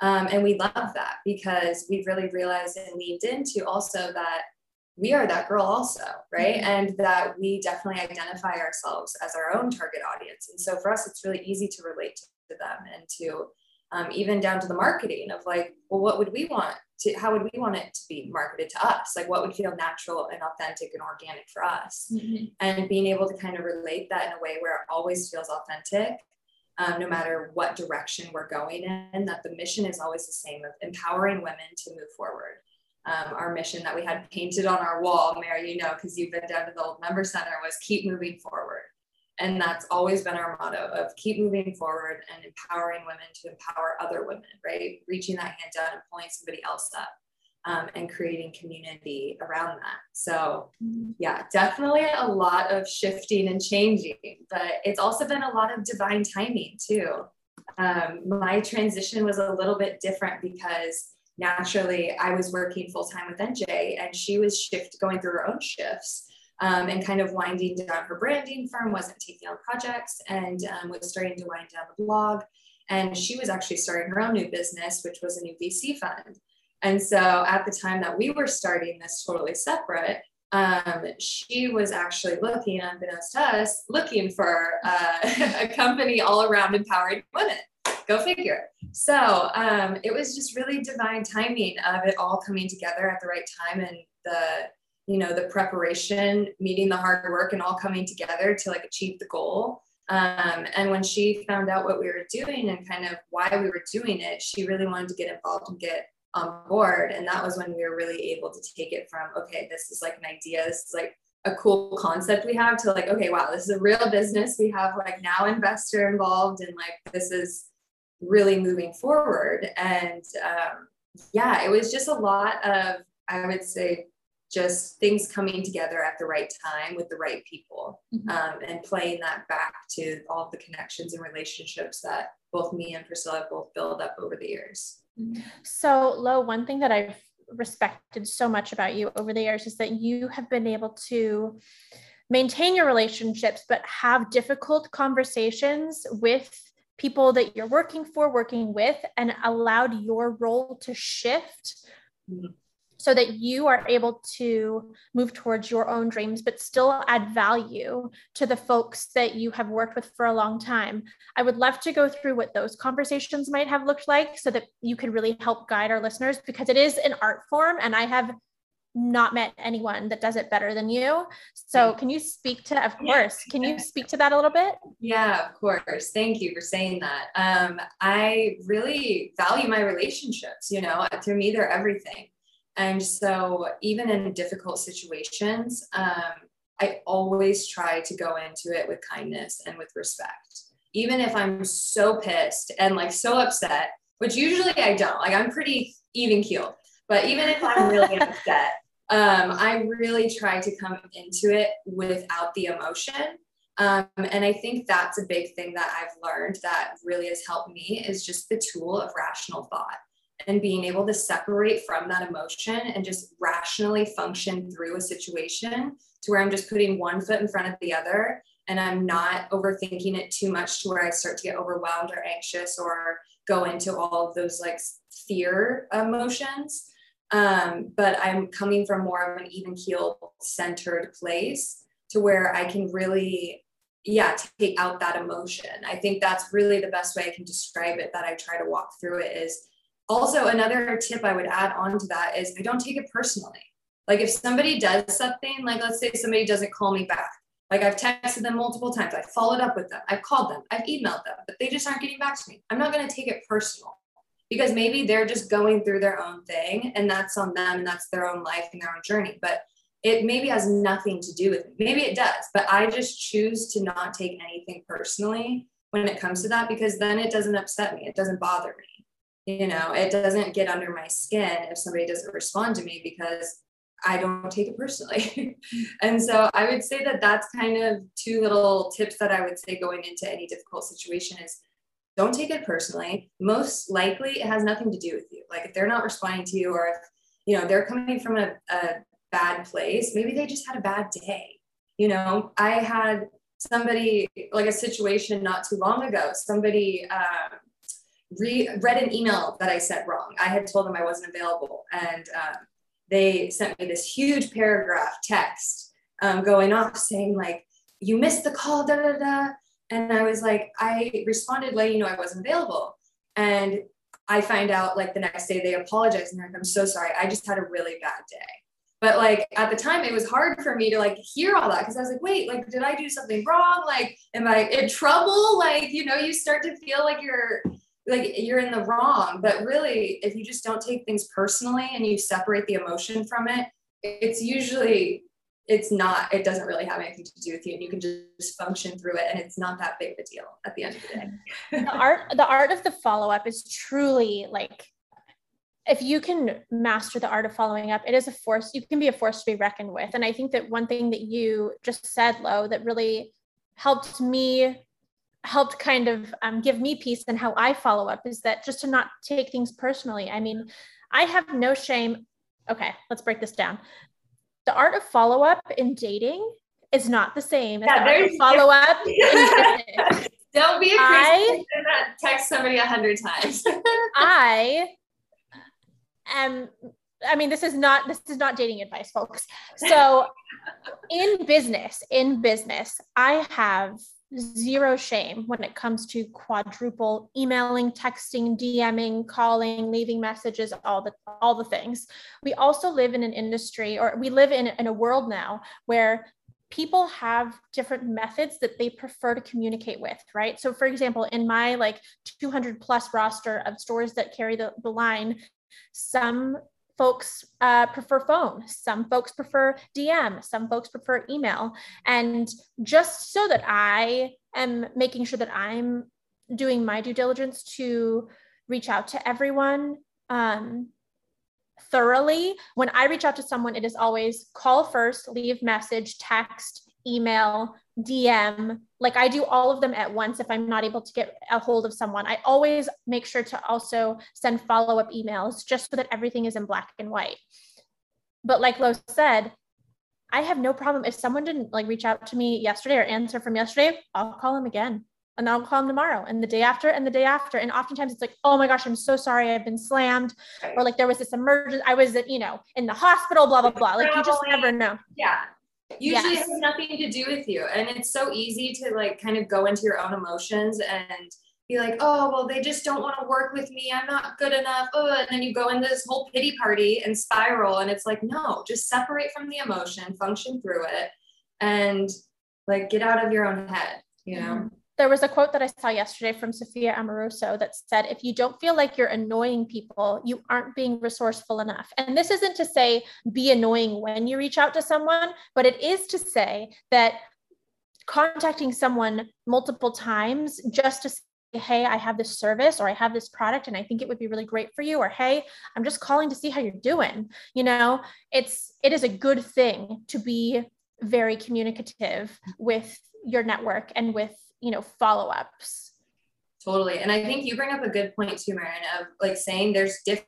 Um, and we love that because we've really realized and leaned into also that we are that girl also, right? Mm-hmm. And that we definitely identify ourselves as our own target audience. And so for us, it's really easy to relate to them and to um, even down to the marketing of like, well, what would we want to, how would we want it to be marketed to us? Like, what would feel natural and authentic and organic for us? Mm-hmm. And being able to kind of relate that in a way where it always feels authentic, um, no matter what direction we're going in, that the mission is always the same of empowering women to move forward. Um, our mission that we had painted on our wall, Mary, you know, because you've been down to the old member center, was keep moving forward. And that's always been our motto of keep moving forward and empowering women to empower other women, right? Reaching that hand down and pulling somebody else up um, and creating community around that. So, mm-hmm. yeah, definitely a lot of shifting and changing, but it's also been a lot of divine timing too. Um, my transition was a little bit different because naturally I was working full time with NJ and she was shift going through her own shifts um, and kind of winding down her branding firm, wasn't taking on projects, and um, was starting to wind down the blog. And she was actually starting her own new business, which was a new VC fund. And so at the time that we were starting this totally separate, um, she was actually looking, unbeknownst to us, looking for uh, a company all around empowering women. Go figure. So um, it was just really divine timing of it all coming together at the right time and the you know the preparation meeting the hard work and all coming together to like achieve the goal um, and when she found out what we were doing and kind of why we were doing it she really wanted to get involved and get on board and that was when we were really able to take it from okay this is like an idea this is like a cool concept we have to like okay wow this is a real business we have like now investor involved and like this is really moving forward and um, yeah it was just a lot of i would say just things coming together at the right time with the right people mm-hmm. um, and playing that back to all the connections and relationships that both me and Priscilla both build up over the years. Mm-hmm. So, Lo, one thing that I've respected so much about you over the years is that you have been able to maintain your relationships, but have difficult conversations with people that you're working for, working with, and allowed your role to shift. So that you are able to move towards your own dreams, but still add value to the folks that you have worked with for a long time. I would love to go through what those conversations might have looked like so that you could really help guide our listeners because it is an art form and I have not met anyone that does it better than you. So can you speak to, of course, can you speak to that a little bit? Yeah, of course. Thank you for saying that. Um, I really value my relationships, you know, to me, they're everything. And so, even in difficult situations, um, I always try to go into it with kindness and with respect. Even if I'm so pissed and like so upset, which usually I don't, like I'm pretty even keeled, but even if I'm really upset, um, I really try to come into it without the emotion. Um, and I think that's a big thing that I've learned that really has helped me is just the tool of rational thought and being able to separate from that emotion and just rationally function through a situation to where I'm just putting one foot in front of the other and I'm not overthinking it too much to where I start to get overwhelmed or anxious or go into all of those like fear emotions. Um, but I'm coming from more of an even keeled, centered place to where I can really, yeah, take out that emotion. I think that's really the best way I can describe it that I try to walk through it is also another tip i would add on to that is i don't take it personally. Like if somebody does something like let's say somebody doesn't call me back. Like i've texted them multiple times. I've followed up with them. I've called them. I've emailed them but they just aren't getting back to me. I'm not going to take it personal because maybe they're just going through their own thing and that's on them and that's their own life and their own journey but it maybe has nothing to do with me. Maybe it does but i just choose to not take anything personally when it comes to that because then it doesn't upset me. It doesn't bother me you know it doesn't get under my skin if somebody doesn't respond to me because i don't take it personally and so i would say that that's kind of two little tips that i would say going into any difficult situation is don't take it personally most likely it has nothing to do with you like if they're not responding to you or if you know they're coming from a, a, bad place. Maybe they just had a bad day. You know, I had somebody like a situation not too long ago. Somebody um, re- read an email that I sent wrong. I had told them I wasn't available, and um, they sent me this huge paragraph text um, going off saying like, "You missed the call." Da da da. And I was like, I responded letting you know I wasn't available. And I find out like the next day they apologize and they're like, I'm so sorry. I just had a really bad day. But like at the time, it was hard for me to like hear all that because I was like, wait, like, did I do something wrong? Like, am I in trouble? Like, you know, you start to feel like you're like you're in the wrong. But really, if you just don't take things personally and you separate the emotion from it, it's usually it's not it doesn't really have anything to do with you and you can just function through it and it's not that big of a deal at the end of the day the art the art of the follow-up is truly like if you can master the art of following up it is a force you can be a force to be reckoned with and i think that one thing that you just said lo that really helped me helped kind of um, give me peace and how i follow up is that just to not take things personally i mean i have no shame okay let's break this down the art of follow up in dating is not the same as yeah, the art of follow up Don't be a crazy that text somebody a hundred times. I am I mean, this is not this is not dating advice, folks. So in business, in business, I have zero shame when it comes to quadruple emailing, texting, DMing, calling, leaving messages, all the all the things. We also live in an industry or we live in, in a world now where people have different methods that they prefer to communicate with, right? So for example, in my like 200 plus roster of stores that carry the, the line, some folks uh, prefer phone. Some folks prefer dm some folks prefer email. And just so that i am making sure that i'm doing my due diligence to reach out to everyone um, thoroughly when i reach out to someone it is always call first leave message text email DM. Like I do all of them at once if I'm not able to get a hold of someone. I always make sure to also send follow up emails just so that everything is in black and white. But like Lo said, I have no problem if someone didn't like reach out to me yesterday or answer from yesterday, I'll call them again and I'll call them tomorrow and the day after and the day after. And oftentimes it's like, oh my gosh, I'm so sorry. I've been slammed. Or like there was this emergency. I was, you know, in the hospital, blah, blah, blah. Like you just never know. Yeah usually yes. it has nothing to do with you and it's so easy to like kind of go into your own emotions and be like oh well they just don't want to work with me i'm not good enough oh, and then you go into this whole pity party and spiral and it's like no just separate from the emotion function through it and like get out of your own head you know mm-hmm there was a quote that I saw yesterday from Sophia Amoruso that said, if you don't feel like you're annoying people, you aren't being resourceful enough. And this isn't to say be annoying when you reach out to someone, but it is to say that contacting someone multiple times just to say, hey, I have this service or I have this product and I think it would be really great for you, or hey, I'm just calling to see how you're doing. You know, it's it is a good thing to be very communicative with your network and with you know follow-ups. Totally. And i think you bring up a good point too Marin of like saying there's different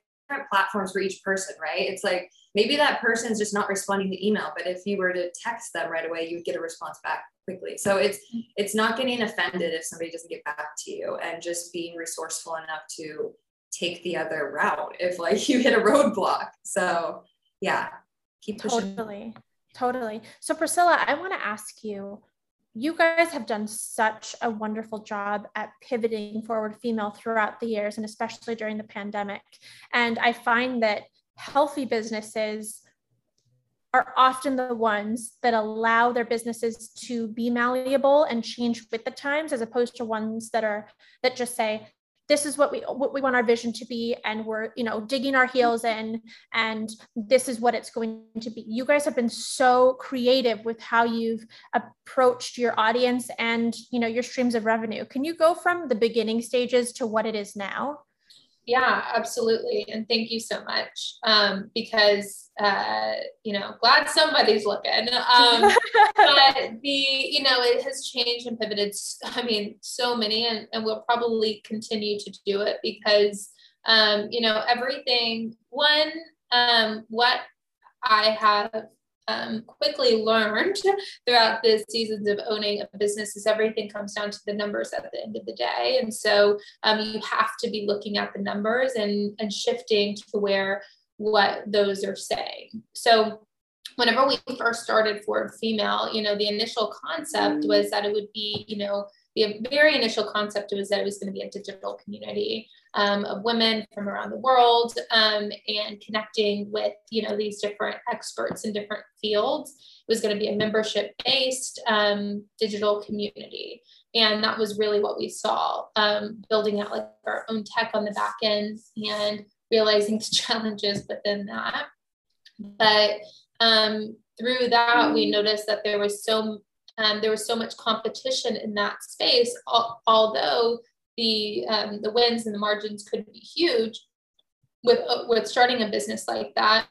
platforms for each person right? It's like maybe that person's just not responding to email but if you were to text them right away you would get a response back quickly. So it's it's not getting offended if somebody doesn't get back to you and just being resourceful enough to take the other route if like you hit a roadblock. So yeah keep pushing. totally. Totally. So priscilla i want to ask you you guys have done such a wonderful job at pivoting forward female throughout the years and especially during the pandemic. And i find that healthy businesses are often the ones that allow their businesses to be malleable and change with the times as opposed to ones that are that just say this is what we what we want our vision to be and we're you know digging our heels in and this is what it's going to be. You guys have been so creative with how you've approached your audience and you know your streams of revenue. Can you go from the beginning stages to what it is now yeah, absolutely. And thank you so much. Um, because, uh, you know, glad somebody's looking. Um, but the, you know, it has changed and pivoted. I mean, so many, and, and we'll probably continue to do it because, um, you know, everything, one, um, what I have um, quickly learned throughout the seasons of owning a business is everything comes down to the numbers at the end of the day. And so um, you have to be looking at the numbers and, and shifting to where what those are saying. So whenever we first started Forward Female, you know, the initial concept was that it would be, you know, the very initial concept was that it was going to be a digital community um, of women from around the world um, and connecting with you know these different experts in different fields it was going to be a membership based um, digital community. And that was really what we saw um, building out like our own tech on the back end and realizing the challenges within that. But um, through that we noticed that there was so um, there was so much competition in that space, al- although the um, the wins and the margins could be huge. With uh, with starting a business like that,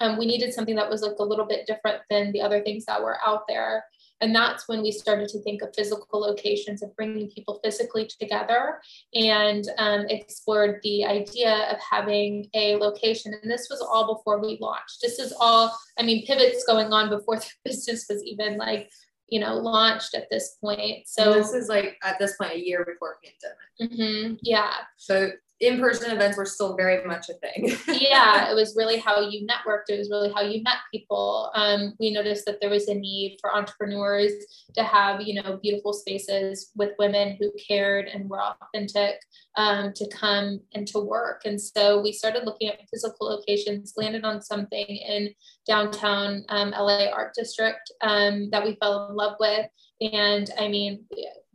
um, we needed something that was like a little bit different than the other things that were out there. And that's when we started to think of physical locations of bringing people physically together and um, explored the idea of having a location. And this was all before we launched. This is all, I mean, pivots going on before the business was even like you know, launched at this point. So and this is like at this point a year before pandemic. Mm-hmm, yeah. So in-person events were still very much a thing. yeah, it was really how you networked. It was really how you met people. Um, we noticed that there was a need for entrepreneurs to have, you know, beautiful spaces with women who cared and were authentic um, to come and to work. And so we started looking at physical locations, landed on something in downtown um, LA Art District um, that we fell in love with. And I mean,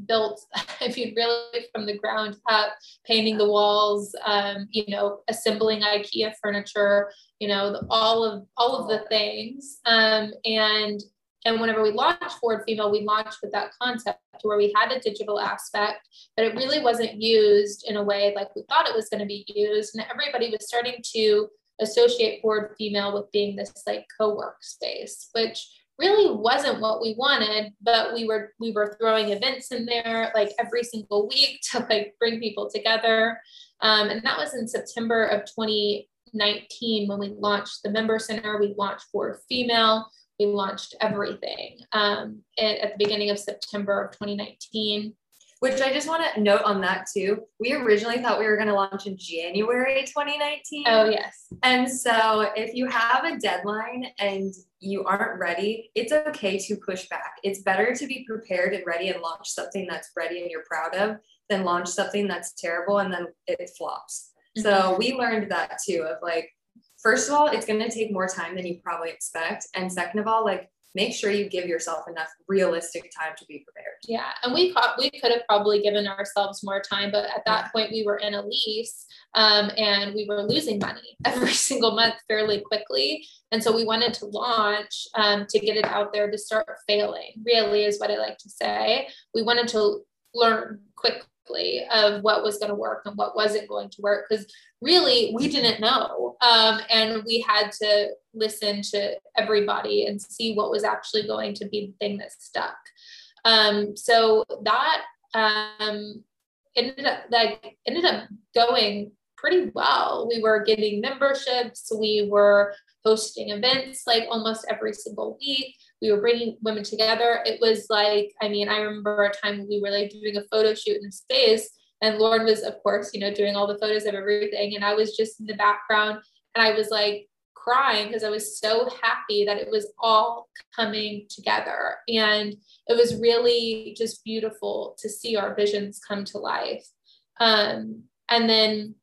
built, I mean, really from the ground up, painting the walls, um, you know, assembling IKEA furniture, you know, the, all of all of the things. Um, and and whenever we launched Forward Female, we launched with that concept where we had a digital aspect, but it really wasn't used in a way like we thought it was going to be used. And everybody was starting to associate Forward Female with being this like co-work space, which really wasn't what we wanted but we were we were throwing events in there like every single week to like bring people together. Um, and that was in september of 2019 when we launched the member center. We launched Forward Female. We launched everything um, at, at the beginning of september of 2019 which I just want to note on that too. We originally thought we were going to launch in January 2019. Oh, yes. And so if you have a deadline and you aren't ready, it's okay to push back. It's better to be prepared and ready and launch something that's ready and you're proud of than launch something that's terrible and then it flops. Mm-hmm. So we learned that too of like, first of all, it's going to take more time than you probably expect. And second of all, like make sure you give yourself enough realistic time to be prepared. Yeah, and we we could have probably given ourselves more time, but at that point we were in a lease um, and we were losing money every single month fairly quickly, and so we wanted to launch um, to get it out there to start failing. Really, is what I like to say. We wanted to learn quick of what was going to work and what wasn't going to work because really we didn't know. Um, and we had to listen to everybody and see what was actually going to be the thing that stuck. Um, so that um, ended up like ended up going pretty well. We were getting memberships. We were hosting events like almost every single week we were bringing women together. It was like, I mean, I remember a time we were like doing a photo shoot in space, and Lauren was, of course, you know, doing all the photos of everything, and I was just in the background, and I was like crying because I was so happy that it was all coming together, and it was really just beautiful to see our visions come to life. Um, and then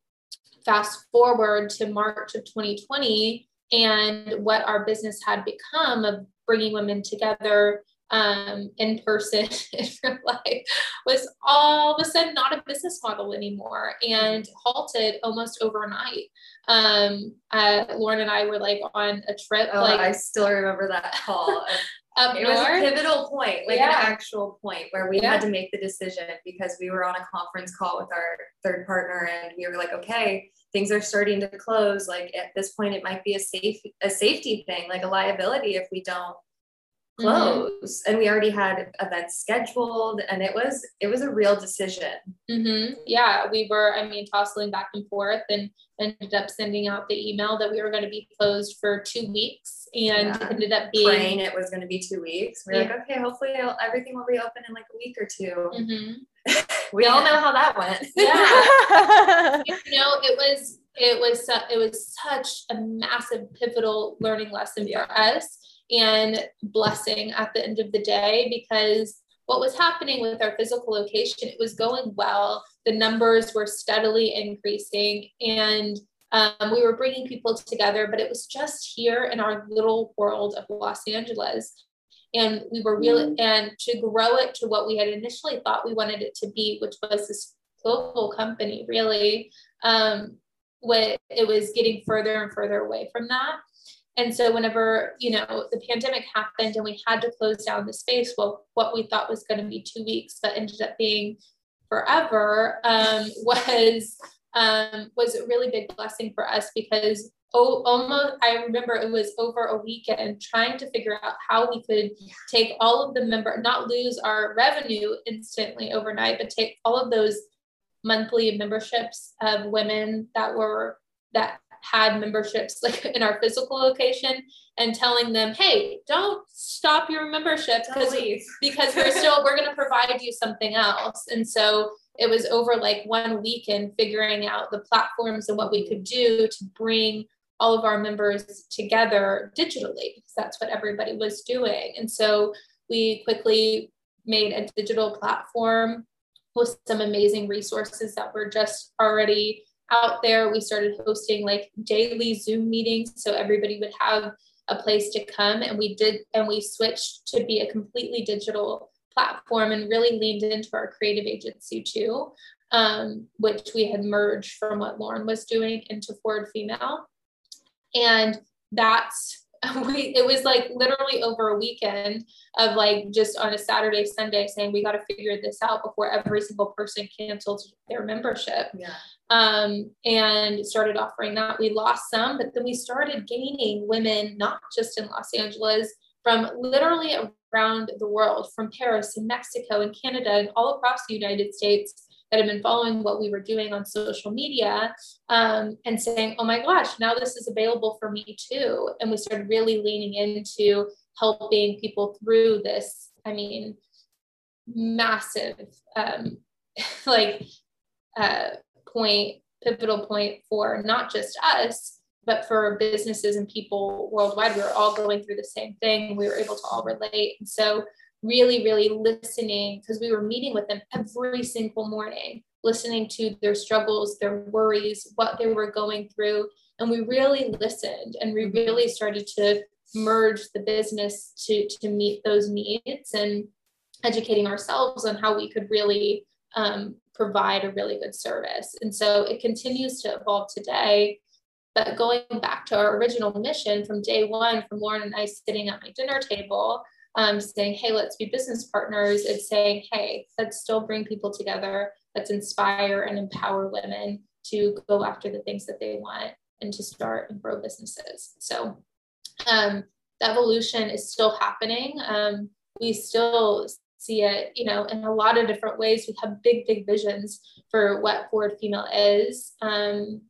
fast forward to March of 2020 and what our business had become of bringing women together um, in person in real life was all of a sudden not a business model anymore and halted almost overnight. Um, uh, Lauren and I were like on a trip. Oh, like I still remember that call. Up it north. was a pivotal point, like Yeah. an actual point where we Yeah. had to make the decision because we were on a conference call with our third partner and we were like, okay, things are starting to close. Like at this point, it might be a safe a safety thing, like a liability if we don't close mm-hmm. and we already had events scheduled and it was it was a real decision mm-hmm. yeah we were i mean tossing back and forth and ended up sending out the email that we were going to be closed for two weeks and yeah. ended up being praying it was going to be two weeks we are yeah. like okay hopefully everything will reopen in like a week or 2 mm-hmm. we yeah. all know how that went. Yeah. You know it was it was it was such a massive pivotal learning lesson for us and blessing at the end of the day because what was happening with our physical location it was going well. The numbers were steadily increasing and um, we were bringing people together but it was just here in our little world of los angeles and we were really and to grow it to what we had initially thought we wanted it to be which was this global company really um, what it was getting further and further away from that. And so whenever, you know, the pandemic happened and we had to close down the space, well, what we thought was going to be two weeks, but ended up being forever, um, was um, was a really big blessing for us because oh, almost I remember it was over a weekend trying to figure out how we could take all of the member, not lose our revenue instantly overnight, but take all of those monthly memberships of women that were that had memberships like in our physical location and telling them, hey, don't stop your membership because because we're still we're going to provide you something else. And so it was over like one weekend figuring out the platforms and what we could do to bring all of our members together digitally because that's what everybody was doing. And so we quickly made a digital platform with some amazing resources that were just already out there. We started hosting like daily Zoom meetings so everybody would have a place to come. And we did, and we switched to be a completely digital platform and really leaned into our creative agency too, um, which we had merged from what Lauren was doing into Forward Female. And that's we it was like literally over a weekend of like just on a Saturday, Sunday saying we got to figure this out before every single person canceled their membership. Yeah. Um, and started offering that. We lost some, but then we started gaining women, not just in Los Angeles, from literally around the world, from Paris and Mexico and Canada and all across the United States that have been following what we were doing on social media um, and saying, oh my gosh, now this is available for me too. And we started really leaning into helping people through this, I mean, massive, um, like, uh, point, pivotal point for not just us, but for businesses and people worldwide. We were all going through the same thing. We were able to all relate. And so really, really listening because we were meeting with them every single morning, listening to their struggles, their worries, what they were going through. And we really listened and we really started to merge the business to, to meet those needs and educating ourselves on how we could really um, provide a really good service. And so it continues to evolve today. But going back to our original mission from day one, from Lauren and I sitting at my dinner table, um, saying, hey, let's be business partners. It's saying, hey, let's still bring people together. Let's inspire and empower women to go after the things that they want and to start and grow businesses. So um, the evolution is still happening. Um, we still see it, you know, in a lot of different ways. We have big, big visions for what Forward Female is um,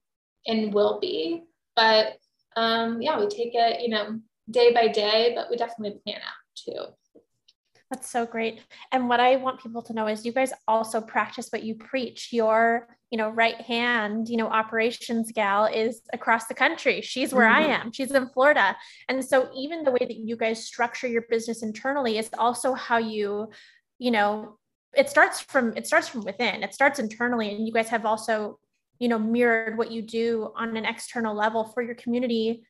and will be. But um, yeah, we take it, you know, day by day, but we definitely plan out too. That's so great. And what I want people to know is you guys also practice what you preach. Your, you know, right hand, you know, operations gal is across the country. She's where mm-hmm. I am. She's in Florida. And so even the way that you guys structure your business internally is also how you, you know, it starts from it starts from within. It starts internally and you guys have also, you know, mirrored what you do on an external level for your community,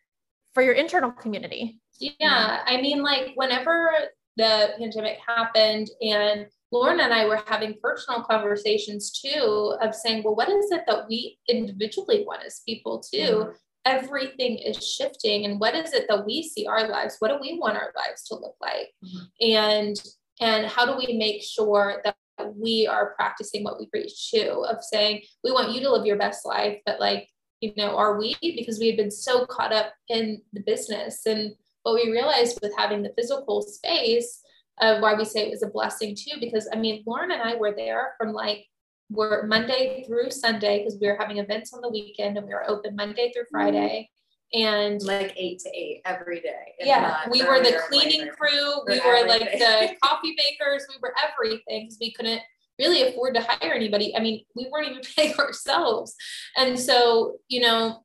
for your internal community. Yeah. I mean, like whenever the pandemic happened and Lauren and I were having personal conversations too of saying, well, what is it that we individually want as people too? Mm-hmm. Everything is shifting. And what is it that we see our lives? What do we want our lives to look like? Mm-hmm. And and how do we make sure that we are practicing what we preach too of saying we want you to live your best life, but like, you know, are we? Because we had been so caught up in the business and what we realized with having the physical space of why we say it was a blessing too, because I mean, Lauren and I were there from like we're Monday through Sunday because we were having events on the weekend and we were open Monday through mm-hmm. Friday. And like eight to eight every day. Yeah, we were the cleaning crew. We were like the coffee bakers. We were everything because we couldn't really afford to hire anybody. I mean, we weren't even paying ourselves. And so, you know,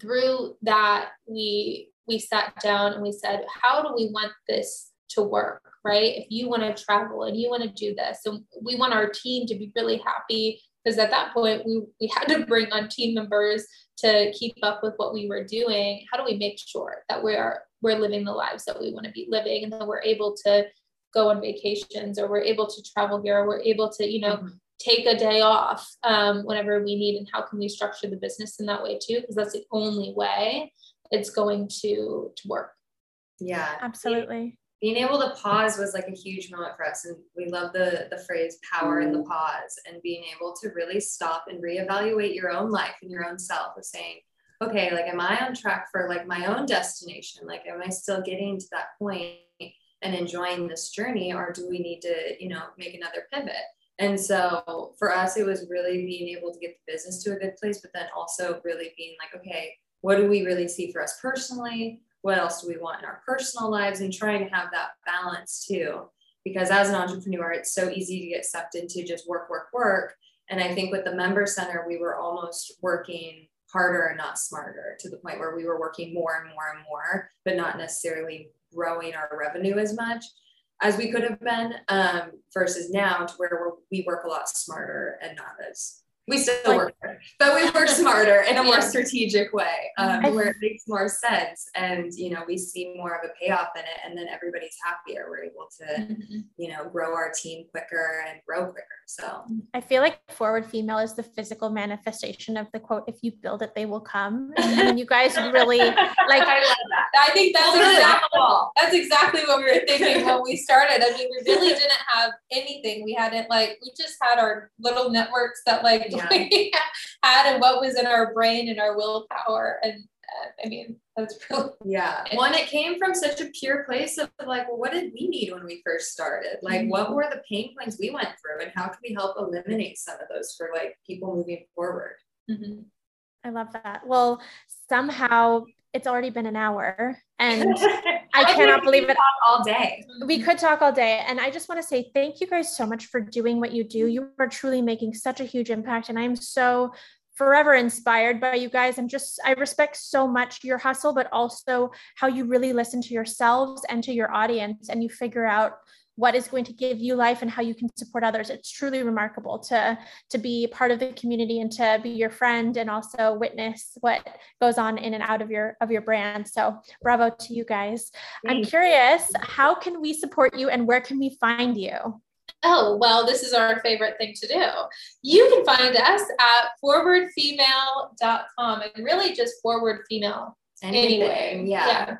through that, we we sat down and we said, how do we want this to work? Right. If you want to travel and you want to do this, and we want our team to be really happy because at that point we, we had to bring on team members to keep up with what we were doing how do we make sure that we're we're living the lives that we want to be living and that we're able to go on vacations or we're able to travel here or we're able to you know mm-hmm. take a day off um, whenever we need and how can we structure the business in that way too? Because that's the only way it's going to to work. Yeah. Absolutely. Being able to pause was like a huge moment for us and we love the the phrase power in the mm-hmm. pause and being able to really stop and reevaluate your own life and your own self of saying okay like am i on track for like my own destination? Like am i still getting to that point and enjoying this journey or do we need to you know make another pivot? And so for us it was really being able to get the business to a good place but then also really being like okay what do we really see for us personally? What else do we want in our personal lives? And trying to have that balance too because as an entrepreneur it's so easy to get sucked into just work work work. And i think with the member center we were almost working harder and not smarter to the point where we were working more and more and more but not necessarily growing our revenue as much as we could have been um, versus now to where we work a lot smarter and not as we still like, work but we work smarter in a more strategic way um, where it makes more sense and you know we see more of a payoff in it and then everybody's happier. We're able to mm-hmm. you know grow our team quicker and grow quicker so. I feel like forward female is the physical manifestation of the quote if you build it they will come. And you guys really like i love that. I think that's exactly that's exactly what we were thinking when we started. I mean we really didn't have anything. We hadn't like we just had our little networks that like yeah. we had and what was in our brain and our willpower. And uh, I mean, that's really yeah. One, it came from such a pure place of like, well, what did we need when we first started? Like, mm-hmm. what were the pain points we went through, and how can we help eliminate some of those for like people moving forward? Mm-hmm. I love that. Well, somehow it's already been an hour and I cannot believe it all day. We could talk all day. And I just want to say thank you guys so much for doing what you do. You are truly making such a huge impact. And I'm so forever inspired by you guys. I'm just, I respect so much your hustle, but also how you really listen to yourselves and to your audience and you figure out what is going to give you life and how you can support others. It's truly remarkable to to be part of the community and to be your friend and also witness what goes on in and out of your of your brand. So bravo to you guys. I'm curious how can we support you and where can we find you? Oh, well, this is our favorite thing to do. You can find us at forwardfemale.com and really just forward female Anything, anyway. Yeah. yeah.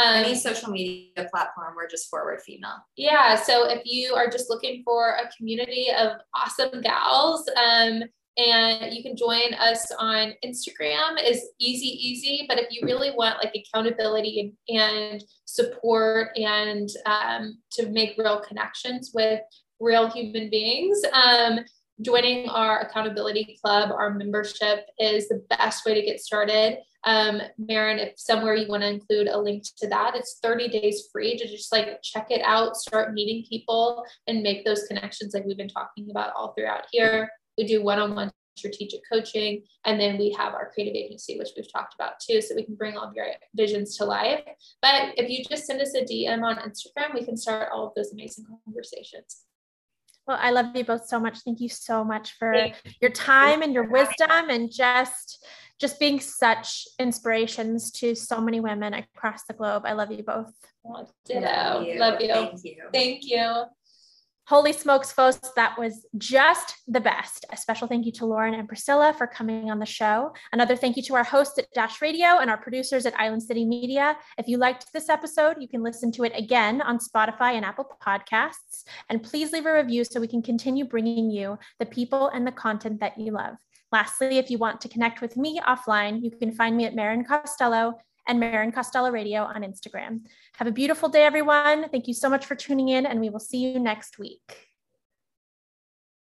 Um, Any social media platform, we're just forward female. Yeah. So if you are just looking for a community of awesome gals, um, and you can join us on Instagram is easy, easy. But if you really want like accountability and, and support and um, to make real connections with real human beings, um, joining our accountability club, our membership is the best way to get started. Um, Marin, if somewhere you want to include a link to that, it's 30 days free to just like check it out, start meeting people, and make those connections like we've been talking about all throughout here. We do one on one strategic coaching, and then we have our creative agency, which we've talked about too, so we can bring all of your visions to life. But if you just send us a DM on Instagram, we can start all of those amazing conversations. Well, I love you both so much. Thank you so much for your time and your wisdom and just just being such inspirations to so many women across the globe. I love you both. Oh, ditto. Love you. Love you. Thank you. Thank you. Holy smokes, folks, that was just the best. A special thank you to Lauren and Priscilla for coming on the show. Another thank you to our hosts at Dash Radio and our producers at Island City Media. If you liked this episode, you can listen to it again on Spotify and Apple Podcasts. And please leave a review so we can continue bringing you the people and the content that you love. Lastly, if you want to connect with me offline, you can find me at Marin Costello and Marin Costello Radio on Instagram. Have a beautiful day, everyone. Thank you so much for tuning in, and we will see you next week.